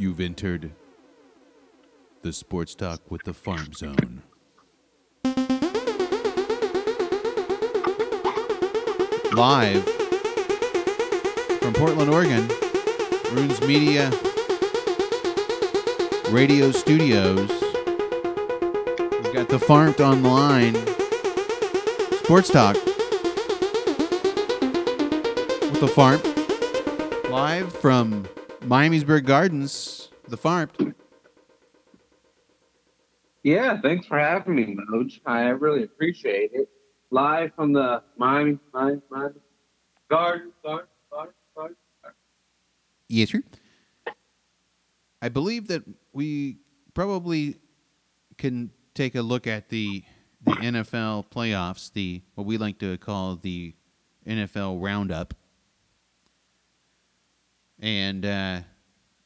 You've entered the Sports Talk with the Farm Zone. Live from Portland, Oregon, Runes Media Radio Studios. We've got the Farmed Online Sports Talk with the Farm. Live from Miamisburg Gardens, the Farm. Yeah, thanks for having me, Moj. I really appreciate it. Live from the Miami, Miami, Miami Garden, Garden, Garden, Garden. Yes, sir. I believe that we probably can take a look at the the NFL playoffs, the what we like to call the NFL roundup. And uh,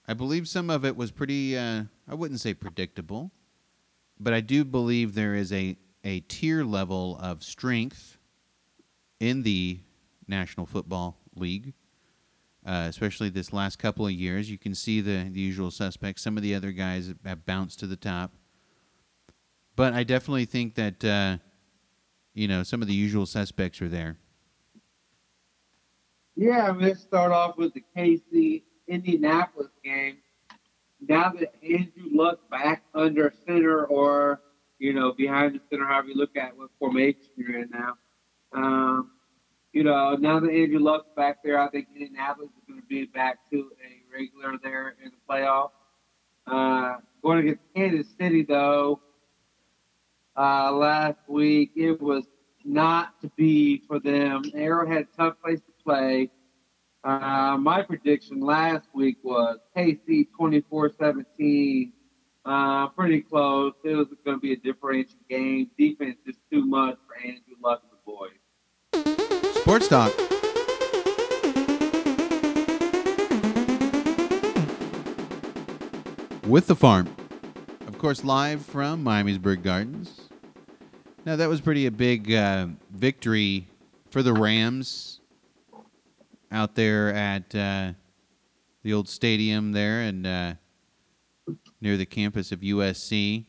I believe some of it was pretty uh, I wouldn't say predictable, but I do believe there is a a tier level of strength in the National Football League uh, especially this last couple of years. You can see the, the usual suspects. Some of the other guys have bounced to the top. But I definitely think that, uh, you know, some of the usual suspects are there. Yeah, I'm going to start off with the KC Indianapolis game. Now that Andrew Luck back under center or, you know, behind the center, however you look at what formation you're in now. Um, you know, now that Andrew Luck's back there, I think Indianapolis is going to be back to a regular there in the playoff. Uh, going against Kansas City, though, uh, last week, it was not to be for them. Arrowhead, tough place to play. Uh, my prediction last week was KC 24 17. Uh, pretty close. It was going to be a differential game. Defense is too much for Andrew Luck and the boys. Sports Talk. With the farm. Of course, live from Miamisburg Gardens. Now, that was pretty a big uh, victory for the Rams out there at uh, the old stadium there and uh, near the campus of USC.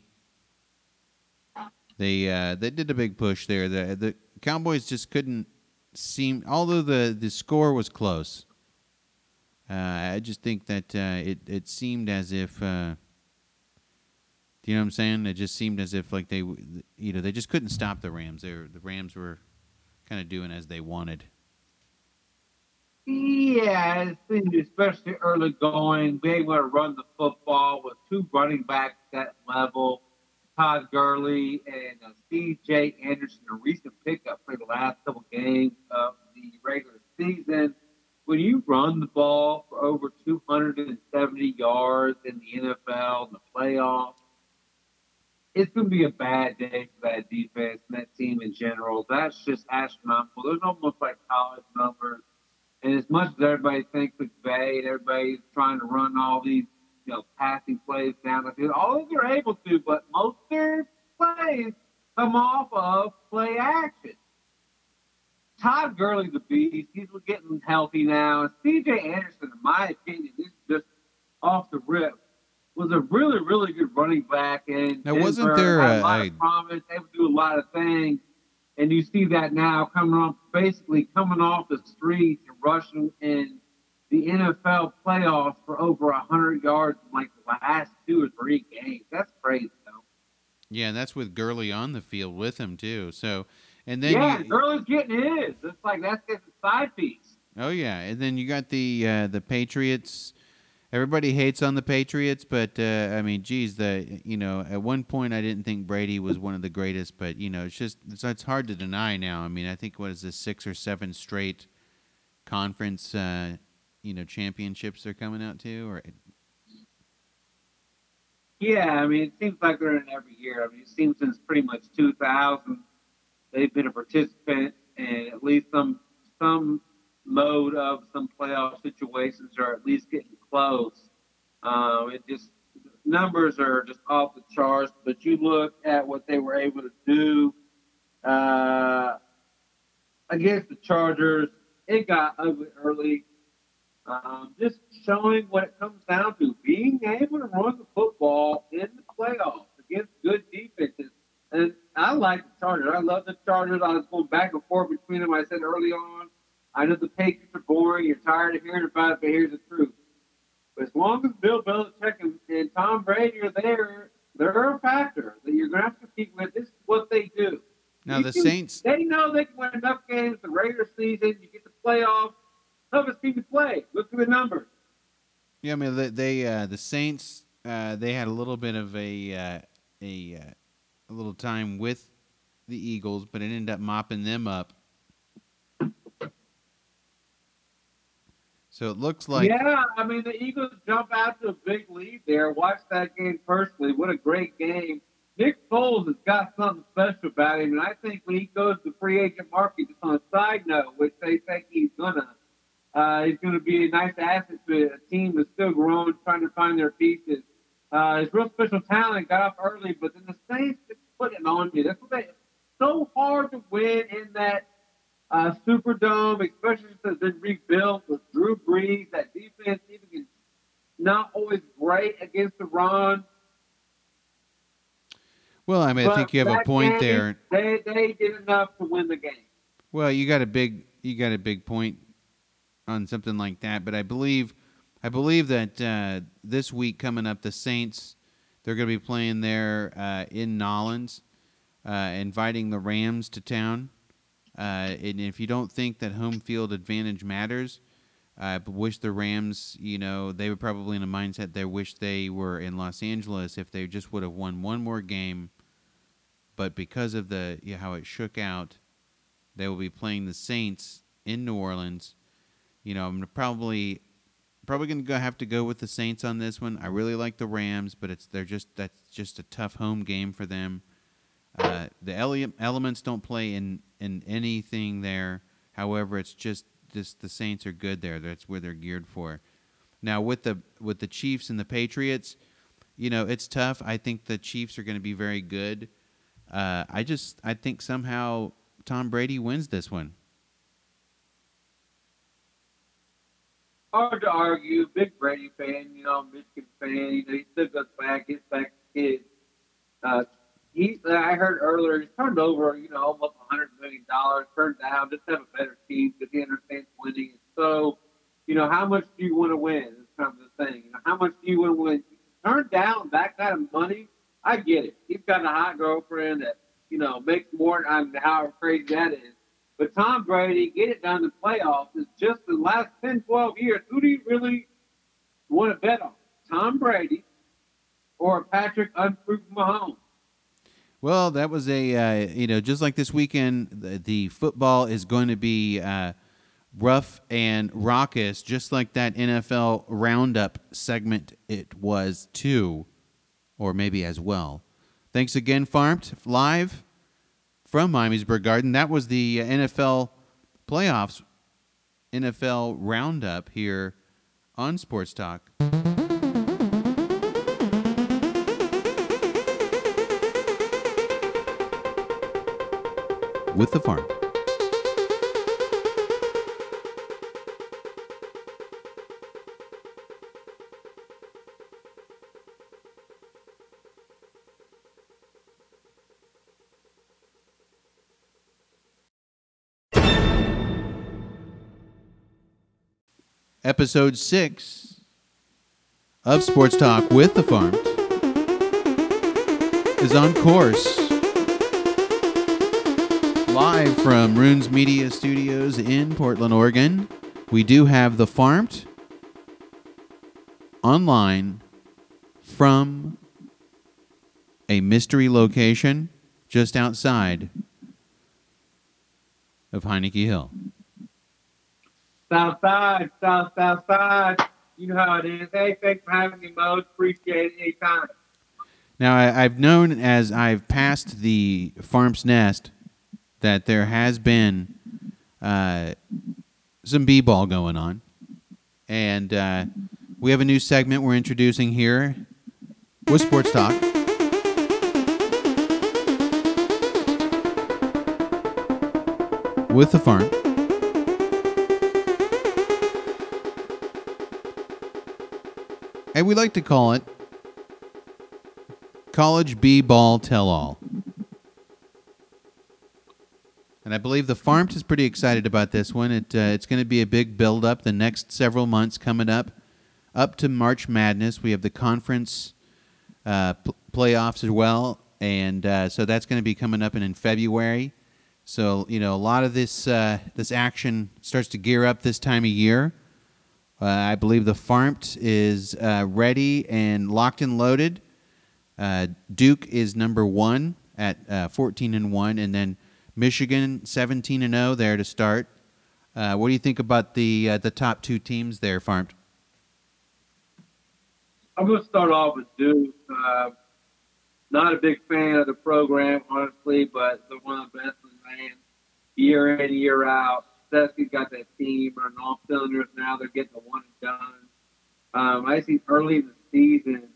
They uh, they did a big push there. The the Cowboys just couldn't seem, although the the score was close. Uh, I just think that uh, it it seemed as if. Uh, do you know what I'm saying? It just seemed as if like they, you know, they just couldn't stop the Rams. They were, the Rams were kind of doing as they wanted. Yeah, especially early going, being able to run the football with two running backs at level, Todd Gurley and uh, C.J. Anderson, a recent pickup for the last couple games of the regular season. When you run the ball for over 270 yards in the NFL in the playoffs, it's going to be a bad day for that defense and that team in general. That's just astronomical. There's almost like college numbers. And as much as everybody thinks McVay and everybody's trying to run all these, you know, passing plays down the field, all of they're able to, but most of their plays come off of play action. Todd Gurley's a beast. He's getting healthy now. C.J. Anderson, in my opinion, is just off the rip was a really, really good running back. And now, wasn't there a, a, lot of promise, able to do a lot of things. And you see that now coming off, basically coming off the streets and rushing in the NFL playoffs for over 100 yards in like the last two or three games. That's crazy, though. Yeah, and that's with Gurley on the field with him too. So, and then yeah, you, Gurley's getting his. It's like that's his side piece. oh yeah, and then you got the uh, the Patriots. Everybody hates on the Patriots, but uh, I mean, geez, the you know, at one point I didn't think Brady was one of the greatest, but you know, it's just it's, it's hard to deny now. I mean, I think what is this six or seven straight conference, uh, you know, championships they're coming out to, or Yeah, I mean, it seems like they're in every year. I mean, it seems since pretty much 2000, they've been a participant in at least some some mode of some playoff situations, or at least getting close. Um, it just numbers are just off the charts. But you look at what they were able to do uh, against the Chargers. It got ugly early. Um, just showing what it comes down to being able to run the football in the playoffs against good defenses. And I like the Chargers. I love the Chargers. I was going back and forth between them. I said early on, I know the Patriots are boring. You're tired of hearing about it, but here's the truth. But as long as Bill Belichick and, and Tom Brady are there, they're a factor that you're going to have to compete with. This is what they do. Now You the can- Saints. They know they can win enough games the regular season. You get the playoffs. Toughest team to play. Look at the numbers. Yeah, I mean they, they uh, the Saints. Uh, they had a little bit of a uh, a uh, a little time with the Eagles, but it ended up mopping them up. So it looks like yeah, I mean the Eagles jump out to a big lead there. Watch that game personally. What a great game. Nick Foles has got something special about him, and I think when he goes to free agent market, just on a side note, which they think he's gonna, uh, he's gonna be a nice asset to a team that's still growing, trying to find their pieces. Uh, his real special talent got off early, but then the Saints just put it on you. That's what they. So hard to win in that uh, Superdome, especially since it's been rebuilt with Drew Brees. That defense even is not always great against the run. well, I mean I think you have a point game, there. They they did enough to win the game. Well, you got a big you got a big point on something like that, but I believe I believe that uh, this week coming up, the Saints they're going to be playing there uh, in Nolans, uh, inviting the Rams to town. Uh, and if you don't think that home field advantage matters, I wish the Rams, you know, they were probably in a mindset they wish they were in Los Angeles if they just would have won one more game. But because of the yeah, how it shook out, they will be playing the Saints in New Orleans. You know, I'm probably probably going to have to go with the Saints on this one. I really like the Rams, but it's they're just that's just a tough home game for them. Uh, the ele- elements don't play in in anything there. However, it's just just the Saints are good there. That's where they're geared for. Now with the with the Chiefs and the Patriots, you know it's tough. I think the Chiefs are going to be very good. Uh, I just I think somehow Tom Brady wins this one. Hard to argue. Big Brady fan, you know, Michigan fan. You know, he still goes back, gets back kids. Uh, he, I heard earlier, he's turned over, you know, almost hundred million dollars. Turned down, just have a better team because he understands winning. So, you know, how much do you want to win? Is kind of the thing. You know, how much do you want to win? Turn down that kind of money. I get it. He's got a hot girlfriend that you know makes more. I mean, however crazy that is. But Tom Brady, get it done in the playoffs. Is just the last 10, 12 years. Who do you really want to bet on? Tom Brady or Patrick Unproven Mahomes? Well, that was a uh, you know just like this weekend, the, the football is going to be uh, rough and raucous, just like that NFL roundup segment it was too, or maybe as well. Thanks again, Farmed live from Miamisburg Garden. That was the uh, NFL playoffs, NFL roundup here on Sports Talk. With the farm. Episode six of Sports Talk with the Farmed is on course. Live from Runes Media Studios in Portland, Oregon. We do have the Farmed online from a mystery location just outside of Heineke Hill. South side, south, south side. You know how it is. Hey, thanks for having me, Mo. Appreciate it anytime. Now, I, I've known as I've passed the farm's nest that there has been uh, some b-ball going on, and uh, we have a new segment we're introducing here with Sports Talk. With the farm. And we like to call it College B Ball Tell All. And I believe the Farmt is pretty excited about this one. It, uh, it's going to be a big build up the next several months coming up. Up to March Madness, we have the conference uh, playoffs as well. And uh, so that's going to be coming up in, in February. So, you know, a lot of this, uh, this action starts to gear up this time of year. Uh, I believe the Farmt is uh, ready and locked and loaded. Duke is number one at uh, 14 and one, and then Michigan 17 and 0 there to start. Uh, what do you think about the uh, the top two teams there, Farmt? I'm going to start off with Duke. Uh, not a big fan of the program, honestly, but they're one of the best in the land year in, year out. Krzyzewski's got that team on all cylinders now. They're getting the one and done. Um, I see early in the season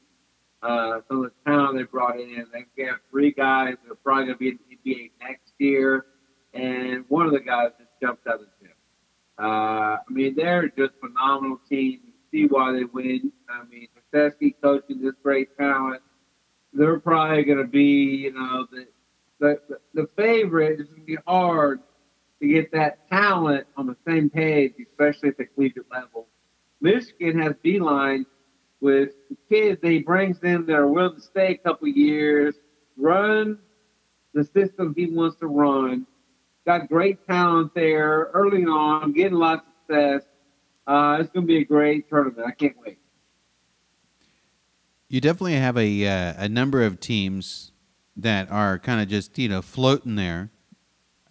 uh, the talent they brought in. They have three guys that are probably going to be in the NBA next year, and one of the guys just jumped out of the gym. Uh, I mean, they're just phenomenal team. You see why they win. I mean, Krzyzewski coaching this great talent. They're probably going to be, you know, the the, the favorite. It's going to be hard to get that talent on the same page, especially at the collegiate level. Michigan has Beilein with kids that he brings in that are willing to stay a couple years, run the system he wants to run. Got great talent there early on, getting a lot of success. Uh, it's going to be a great tournament. I can't wait. You definitely have a uh, a number of teams that are kind of just you know floating there.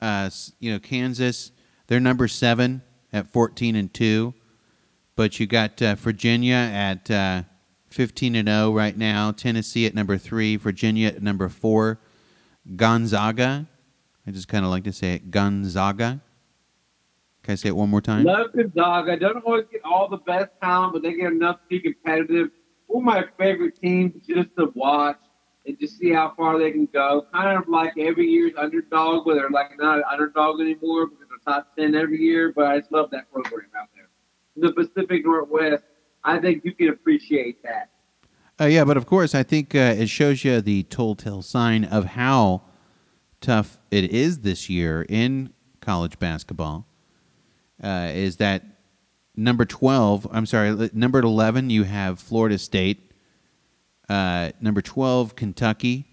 Uh, you know, Kansas, they're number seven at fourteen and two, but you got uh, Virginia at uh, fifteen and zero right now. Tennessee at number three, Virginia at number four, Gonzaga. I just kind of like to say it, Gonzaga. Can I say it one more time? Love Gonzaga. Don't always get all the best talent, but they get enough to be competitive. One of my favorite teams just to watch and just see how far they can go. Kind of like every year's underdog, where they're like not an underdog anymore because they're top ten every year. But I just love that program out there. The Pacific Northwest, I think you can appreciate that. Uh, yeah, but of course, I think uh, it shows you the telltale sign of how tough it is this year in college basketball. Uh, is that number 12? I'm sorry, number 11, you have Florida State. Uh, number 12, Kentucky.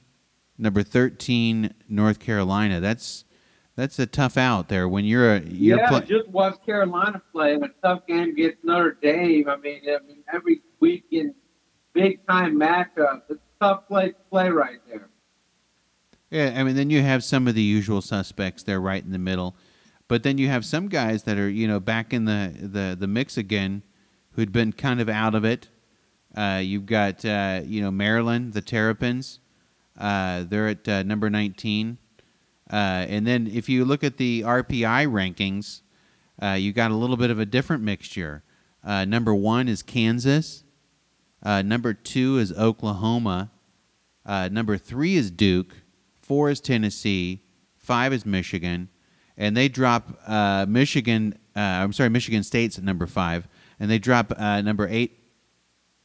Number 13, North Carolina. That's that's a tough out there when you're a you're yeah. just watch Carolina play. A tough game against Notre Dame. I mean, I mean every weekend big time matchup. It's a tough place to play right there. Yeah, I mean, then you have some of the usual suspects there right in the middle, but then you have some guys that are you know back in the the, the mix again, who'd been kind of out of it. Uh, you've got uh, you know Maryland, the Terrapins. Uh, they're at uh, number 19. Uh, and then if you look at the RPI rankings, uh, you got a little bit of a different mixture. number one is Kansas. Uh, number two is Oklahoma. Uh, number three is Duke. Four is Tennessee. Five is Michigan. And they drop uh, Michigan, uh, I'm sorry, Michigan State's at number five. And they drop uh, number eight,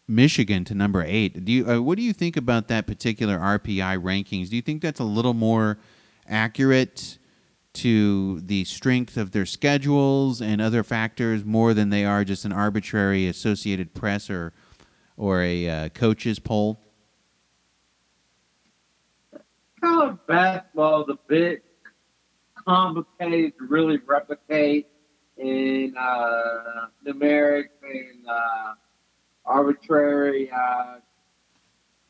Michigan, to number eight. Do you, uh, what do you think about that particular RPI rankings? Do you think that's a little more accurate to the strength of their schedules and other factors more than they are just an arbitrary Associated Press or or a uh, coach's poll? College basketball is a bit complicated to really replicate in uh, numerics and uh, arbitrary uh,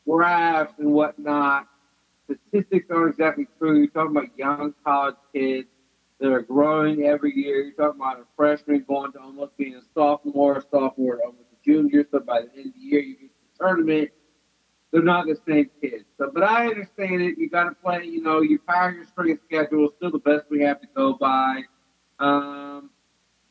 graphs and whatnot. Statistics aren't exactly true. You're talking about young college kids that are growing every year. You're talking about a freshman going to almost being a sophomore, a sophomore almost a junior, so by the end of the year you get to the tournament. They're not the same kids. So, but I understand it. You got to play. You know, you power your strength schedule. Still the best we have to go by. Um,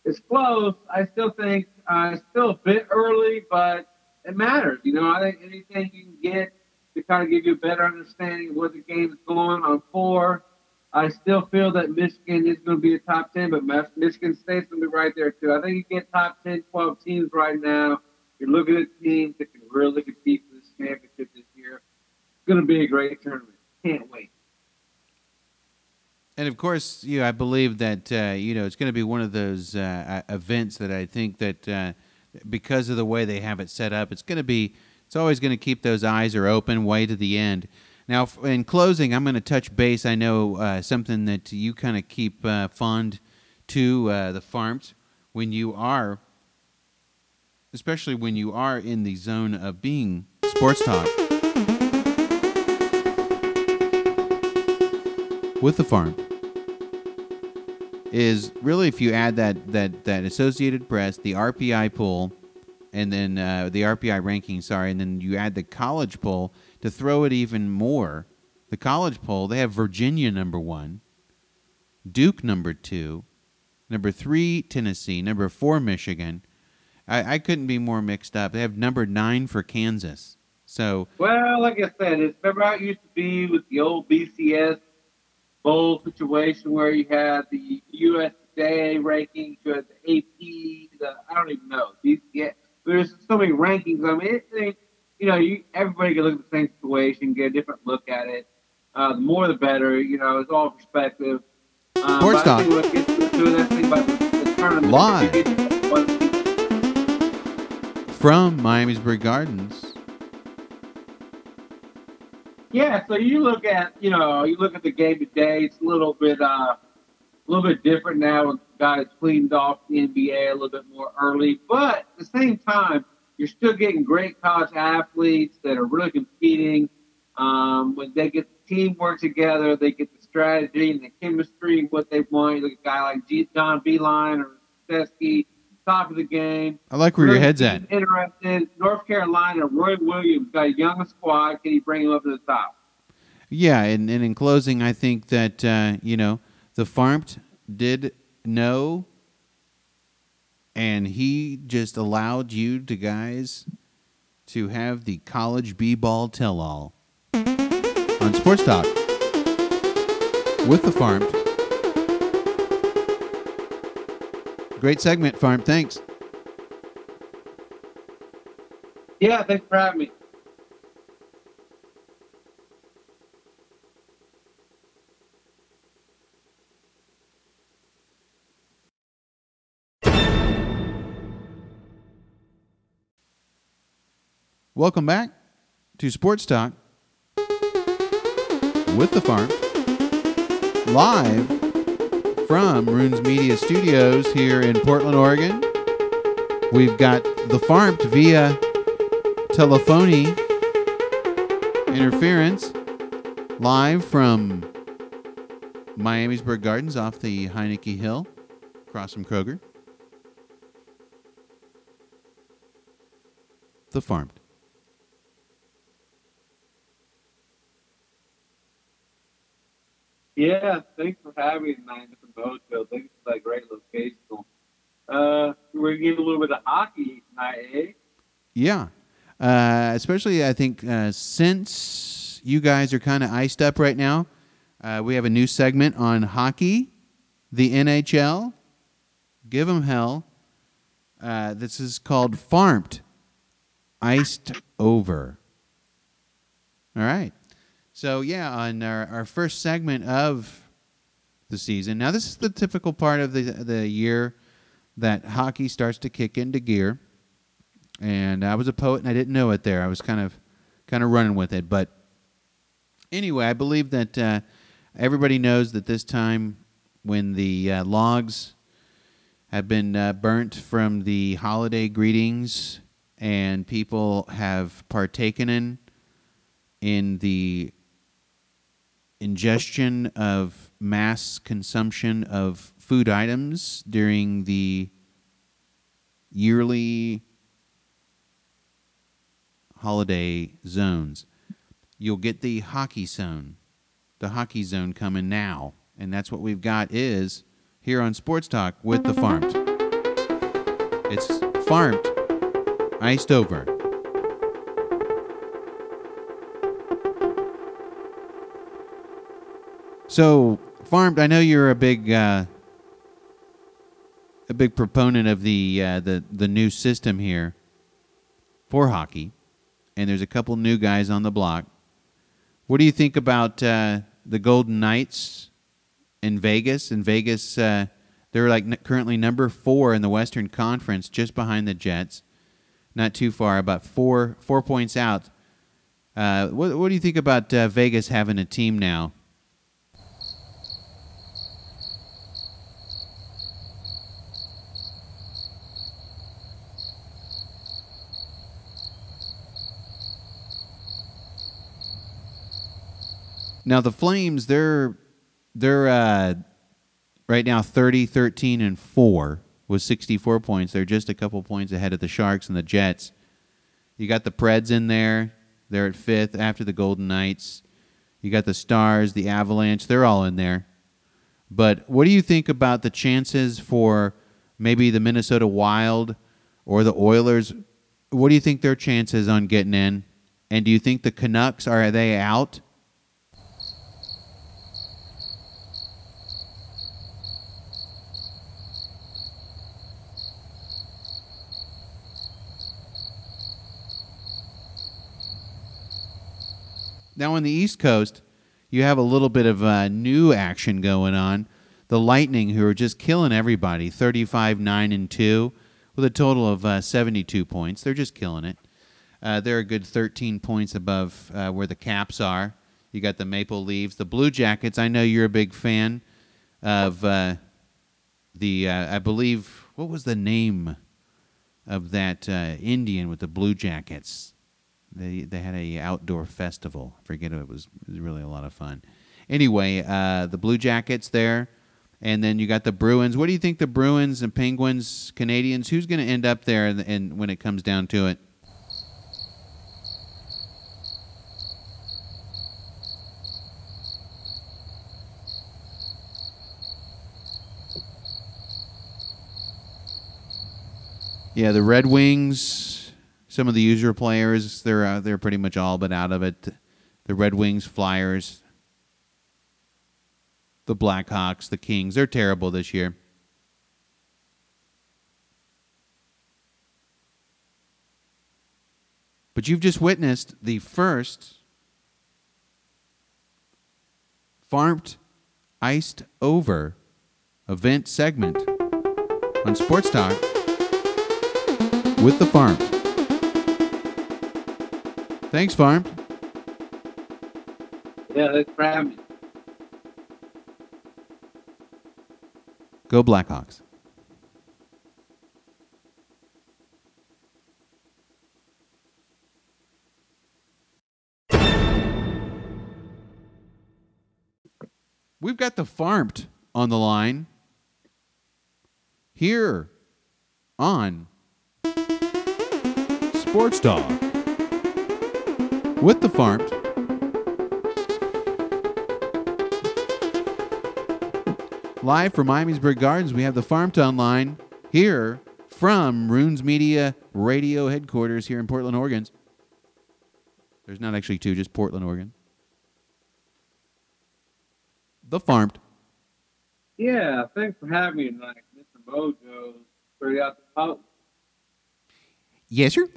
it's close. I still think uh, it's still a bit early, but it matters. You know, I think anything you can get to kind of give you a better understanding of where the game is going on four. I still feel that Michigan is going to be a top 10, but Michigan State's going to be right there, too. I think you get top 10, 12 teams right now. You're looking at teams that can really compete for this championship this year. It's going to be a great tournament. Can't wait. And of course, you know, I believe that uh, you know it's going to be one of those uh, events that I think that uh, because of the way they have it set up, it's going to be it's always going to keep those eyes are open way to the end. Now, in closing, I'm going to touch base. I know uh, something that you kind of keep uh, fond to uh, the farms when you are, especially when you are in the zone of being sports talk. With the farm is really if you add that that that Associated Press, the RPI poll, and then uh, the RPI ranking, sorry, and then you add the college poll to throw it even more. The college poll, they have Virginia number one, Duke number two, number three Tennessee, number four Michigan. I, I couldn't be more mixed up. They have number nine for Kansas. So well, like I said, it's remember how it used to be with the old BCS bowl situation where you had the USA rankings, you had the AP, the I don't even know BCS. There's so many rankings. I mean, it, it, you know, you, everybody can look at the same situation, get a different look at it. Uh, the more, the better. You know, it's all perspective. Um, Sports talk. Live from Miamisburg Gardens. Yeah, so you look at you know you look at the game today. It's a little bit uh, a little bit different now. Guys cleaned off the NBA a little bit more early, but at the same time, you're still getting great college athletes that are really competing. Um, when they get the teamwork together, they get the strategy and the chemistry, what they want. You look at a guy like G- John Beilein or Teskey, top of the game. I like where really your head's at. Interested. North Carolina, Roy Williams got a young squad. Can he bring him up to the top? Yeah, and, and in closing, I think that, uh, you know, the Farmt did know and he just allowed you to guys to have the college b-ball tell-all on Sports Talk with the Farm. Great segment, Farm. Thanks. Yeah, thanks for having me. Welcome back to Sports Talk with the Farm, live from Runes Media Studios here in Portland, Oregon. We've got the Farm via telephony interference live from Miamisburg Gardens off the Heineke Hill across from Kroger. The Farmed. Yeah, thanks for having me tonight in Boatville. Thanks for that great location. Uh, we're getting a little bit of hockey tonight, eh? Yeah, uh, especially I think uh, since you guys are kind of iced up right now, uh, we have a new segment on hockey, the NHL. Give them hell. Uh, this is called Farmed, iced over. All right. So yeah, on our, our first segment of the season. Now this is the typical part of the the year that hockey starts to kick into gear. And I was a poet and I didn't know it there. I was kind of kind of running with it, but anyway, I believe that uh, everybody knows that this time when the uh, logs have been uh, burnt from the holiday greetings and people have partaken in in the ingestion of mass consumption of food items during the yearly holiday zones. You'll get the hockey zone, the hockey zone coming now, and that's what we've got is here on Sports Talk with the Farmed. It's Farmed, iced over. So, farmed. I know you're a big, uh, a big proponent of the uh, the the new system here for hockey. and there's a couple new guys on the block. What do you think about uh, the Golden Knights in Vegas? In Vegas, uh, they're like n- currently number four in the Western Conference, just behind the Jets. Not too far, about four four points out. Uh, what, what do you think about uh, Vegas having a team now? Now the Flames, they're they're uh, right now 30, 13, and four with 64 points. They're just a couple points ahead of the Sharks and the Jets. You got the Preds in there. They're at fifth after the Golden Knights. You got the Stars, the Avalanche. They're all in there. But what do you think about the chances for maybe the Minnesota Wild or the Oilers? What do you think their chances on getting in? And do you think the Canucks are they out? Now on the East Coast, you have a little bit of uh, new action going on. The Lightning, who are just killing everybody, 35 9 and 2, with a total of uh, 72 points. They're just killing it. Uh, they're a good 13 points above uh, where the Caps are. You got the Maple Leaves, the Blue Jackets. I know you're a big fan of uh, the. Uh, I believe what was the name of that Indian with the Blue Jackets? They they had a outdoor festival. I forget it was it was really a lot of fun. Anyway, uh, the Blue Jackets there, and then you got the Bruins. What do you think the Bruins and Penguins, Canadiens? Who's going to end up there? And, and when it comes down to it. Yeah, the Red Wings, some of the usual players, they're uh, they're pretty much all but out of it. The Red Wings, Flyers, the Blackhawks, the Kings, they're terrible this year. But you've just witnessed the first farmed iced over event segment on Sports Talk with the farmed. Thanks, Farm. Yeah, thanks for having me. Go Blackhawks. We've got the farmed on the line here on Sports Dog with the farmed. Live from Miamisburg Gardens, we have the Farmtown line here from Runes Media Radio headquarters here in Portland, Oregon. There's not actually two, just Portland, Oregon. The Farmed. Yeah, thanks for having me tonight, Mr. Mojo. Straight out the post. Yes, sir.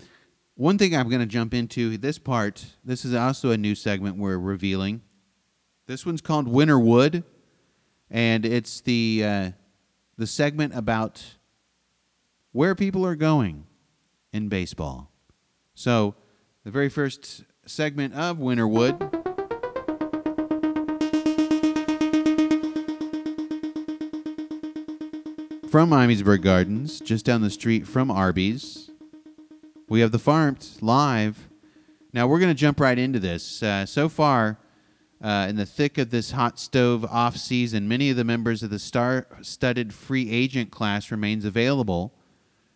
One thing I'm going to jump into this part. This is also a new segment we're revealing. This one's called Winter Wood, and it's the uh, the segment about where people are going in baseball. So, the very first segment of Winterwood. From Miamisburg Gardens, just down the street from Arby's, we have the Farms live. Now we're going to jump right into this. Uh, so far, uh, in the thick of this hot stove off season, many of the members of the star-studded free agent class remains available,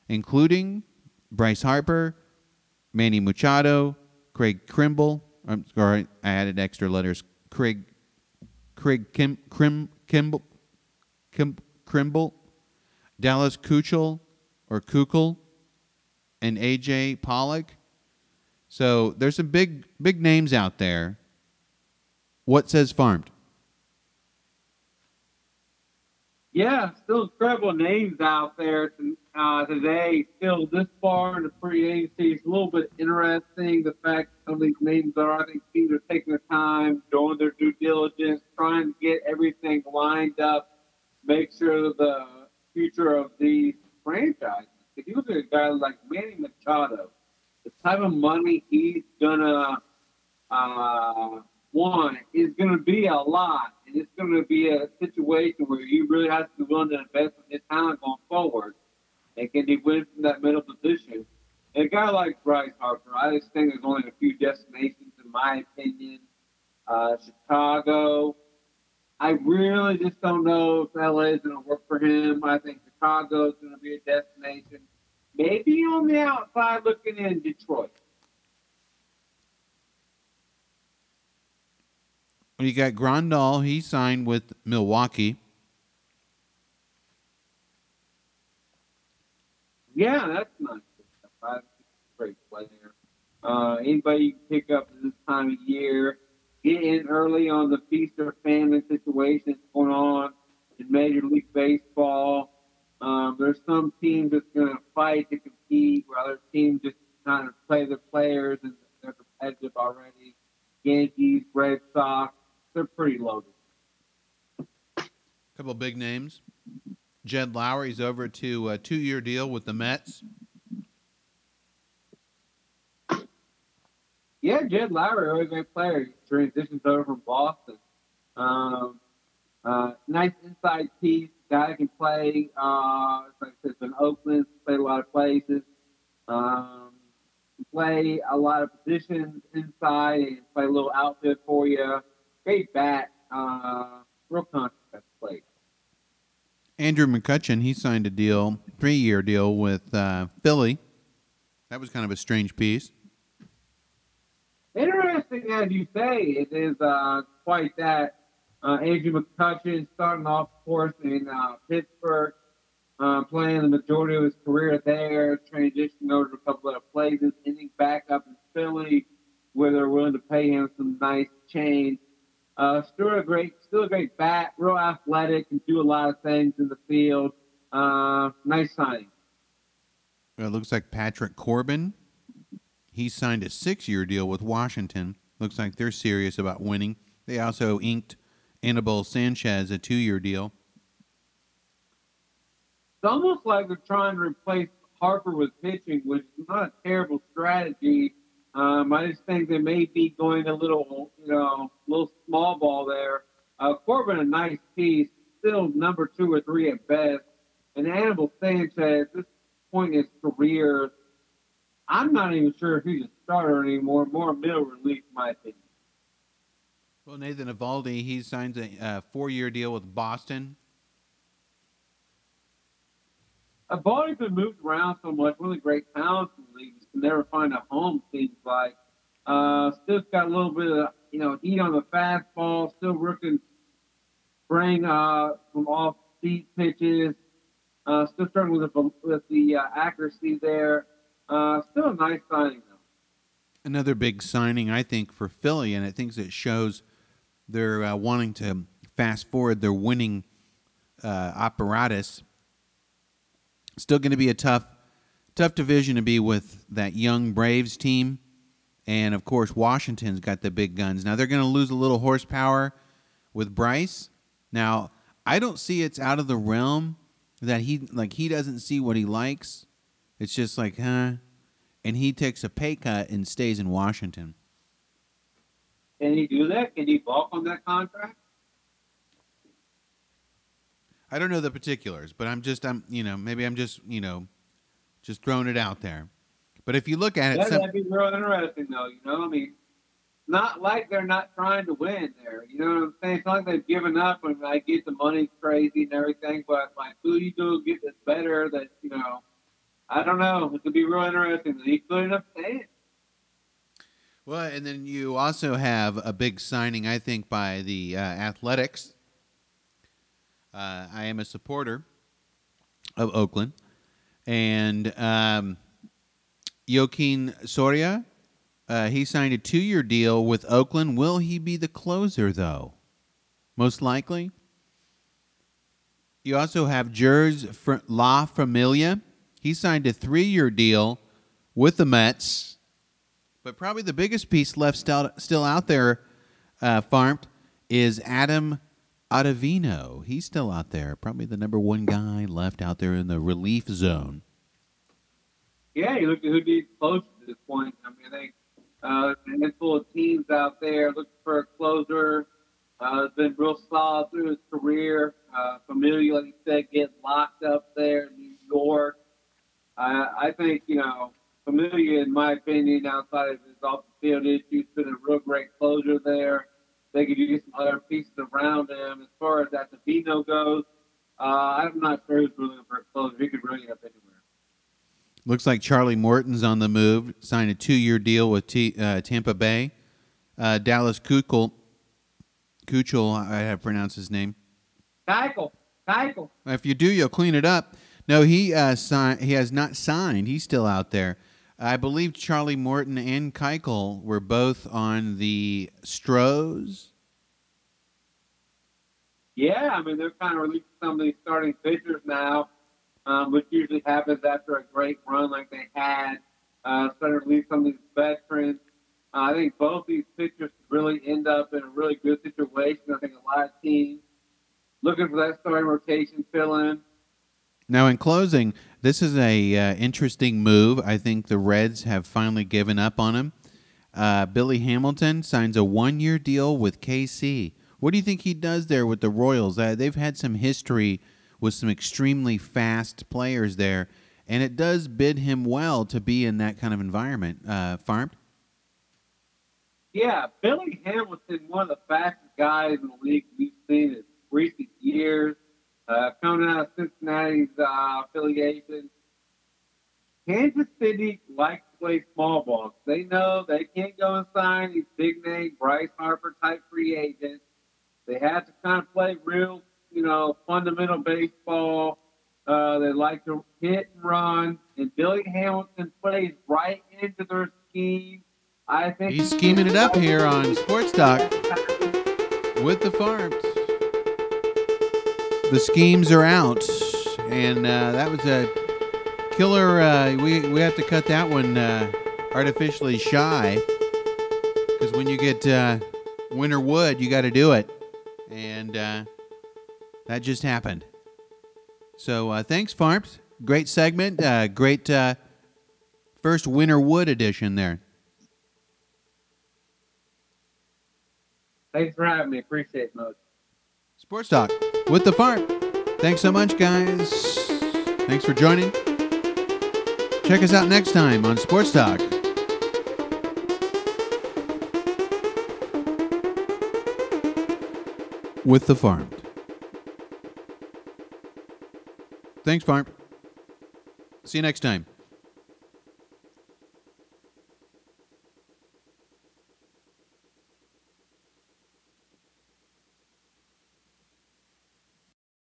including Bryce Harper, Manny Machado, Craig Kimbrel. I'm sorry, I added extra letters. Craig, Craig Kim, Krim, Kimball, Kim, Krimble, Dallas Keuchel or Kukul, and AJ Pollock. So there's some big big names out there. What says farmed? Yeah, still incredible names out there. Uh, today, still this far in the free agency, it's a little bit interesting. The fact some of these names are, I think teams are taking the time, doing their due diligence, trying to get everything lined up, make sure the future of these franchises. If you look at a guy like Manny Machado, the type of money he's gonna uh, one is gonna be a lot, and it's gonna be a situation where he really has to be willing to invest in his talent going forward. And can he win from that middle position? And a guy like Bryce Harper, I just think there's only a few destinations, in my opinion. Uh, Chicago. I really just don't know if LA is going to work for him. I think Chicago is going to be a destination. Maybe on the outside looking in Detroit. You got Grandal. He signed with Milwaukee. Yeah, that's nice. I great player. Uh, anybody you can pick up this time of year, get in early on the feast or famine situation that's going on in Major League Baseball. Um, there's some teams that's going to fight to compete, where other teams just kind of play their players and they're competitive already. Yankees, Red Sox, they're pretty loaded. A couple of big names. Jed Lowrie's over to a two-year deal with the Mets. Yeah, Jed Lowrie, always a great player. He transitions over from Boston. Um, uh, nice inside piece. Guy that can play. Uh, like I said, in Oakland, played a lot of places. Um, play a lot of positions inside and play a little outfit for you. Great bat. Uh, real conscious play. Andrew McCutchen, he signed a deal, three-year deal with uh, Philly. That was kind of a strange piece. Interesting as you say, it is uh, quite that. Uh, Andrew McCutchen starting off, of course, in uh, Pittsburgh, uh, playing the majority of his career there, transitioning over to a couple of places, ending back up in Philly, where they're willing to pay him some nice change. Uh, still a great, still a great bat, real athletic, can do a lot of things in the field. Uh, nice signing. It looks like Patrick Corbin. He signed a six-year deal with Washington. Looks like they're serious about winning. They also inked Anibal Sanchez a two-year deal. It's almost like they're trying to replace Harper with pitching, which is not a terrible strategy. Um, I just think they may be going a little, you know, little small ball there. Uh, Corbin, a nice piece, still number two or three at best. And Anibal Sanchez, this point in his career, I'm not even sure if he's a starter anymore. More middle relief, in my opinion. Well, Nathan Eovaldi, he signs a uh, four-year deal with Boston. Eovaldi's been moved around so much. One of the great talents in the league. Can never find a home. Seems like. Uh, still got a little bit of you know heat on the fastball. Still working, bring uh, some off speed pitches. Uh, still struggling with the, with the uh, accuracy there. Uh, still a nice signing though. Another big signing, I think, for Philly, and I think it shows they're uh, wanting to fast forward their winning uh, apparatus. Still going to be a tough, tough division to be with that young Braves team, and of course Washington's got the big guns. Now they're going to lose a little horsepower with Bryce. Now I don't see it's out of the realm that he like he doesn't see what he likes. It's just like, huh? And he takes a pay cut and stays in Washington. Can he do that? Can he balk on that contract? I don't know the particulars, but I'm just I'm you know maybe I'm just you know just throwing it out there. But if you look at it, Yeah, some- that'd be real interesting, though. You know, I mean, not like they're not trying to win there. You know what I'm saying? It's not like they've given up and I get the money crazy and everything, but like, who you do get this better? That you know, I don't know. It could be real interesting. He could end up staying. Well, and then you also have a big signing, I think, by the uh, Athletics. Uh, I am a supporter of Oakland, and um, Joakim Soria, uh, he signed a two-year deal with Oakland. Will he be the closer, though? Most likely. You also have Jeurys La Familia. He signed a three-year deal with the Mets. But probably the biggest piece left still, still out there, uh, farmed, is Adam Ottavino. He's still out there. Probably the number one guy left out there in the relief zone. Yeah, you look at who needs close to this point. Of his off the field issues, been a real great closer there. They could use some other pieces around him. As far as that Vino goes, uh, I'm not sure who's really for a closer. He could really end up anywhere. Looks like Charlie Morton's on the move. Signed a two-year deal with T, uh, Tampa Bay. Uh, Dallas Kuchel, Keuchel, I have pronounced his name. Keuchel, Keuchel. If you do, you'll clean it up. No, he uh, signed. He has not signed. He's still out there. I believe Charlie Morton and Keuchel were both on the Stros. Yeah, I mean they're kind of releasing some of these starting pitchers now, um, which usually happens after a great run like they had. Uh, starting to release some of these veterans. Uh, I think both these pitchers really end up in a really good situation. I think a lot of teams looking for that starting rotation fill in. Now, in closing, this is a uh, interesting move. I think the Reds have finally given up on him. Uh, Billy Hamilton signs a one-year deal with KC. What do you think he does there with the Royals? Uh, they've had some history with some extremely fast players there, and it does bid him well to be in that kind of environment. Uh, farmed. Yeah, Billy Hamilton, one of the fastest guys in the league we've seen in recent years uh, coming out of Cincinnati's uh, affiliation. Kansas City likes to play small ball. They know they can't go and sign these big name Bryce Harper type free agents. They have to kind of play real, you know, fundamental baseball. Uh, they like to hit and run, and Billy Hamilton plays right into their scheme. I think he's scheming it up here on Sports Talk with the Farms the schemes are out, and uh, that was a killer. Uh, we we have to cut that one uh, artificially shy because when you get uh, winter wood, you got to do it, and uh, that just happened. So uh, thanks, Farms. Great segment. great first winter wood edition there. Thanks for having me. Appreciate it, Mose. Sports Talk with the farm. Thanks so much, guys. Thanks for joining. Check us out next time on Sports Talk. With the farm. Thanks, farm. See you next time.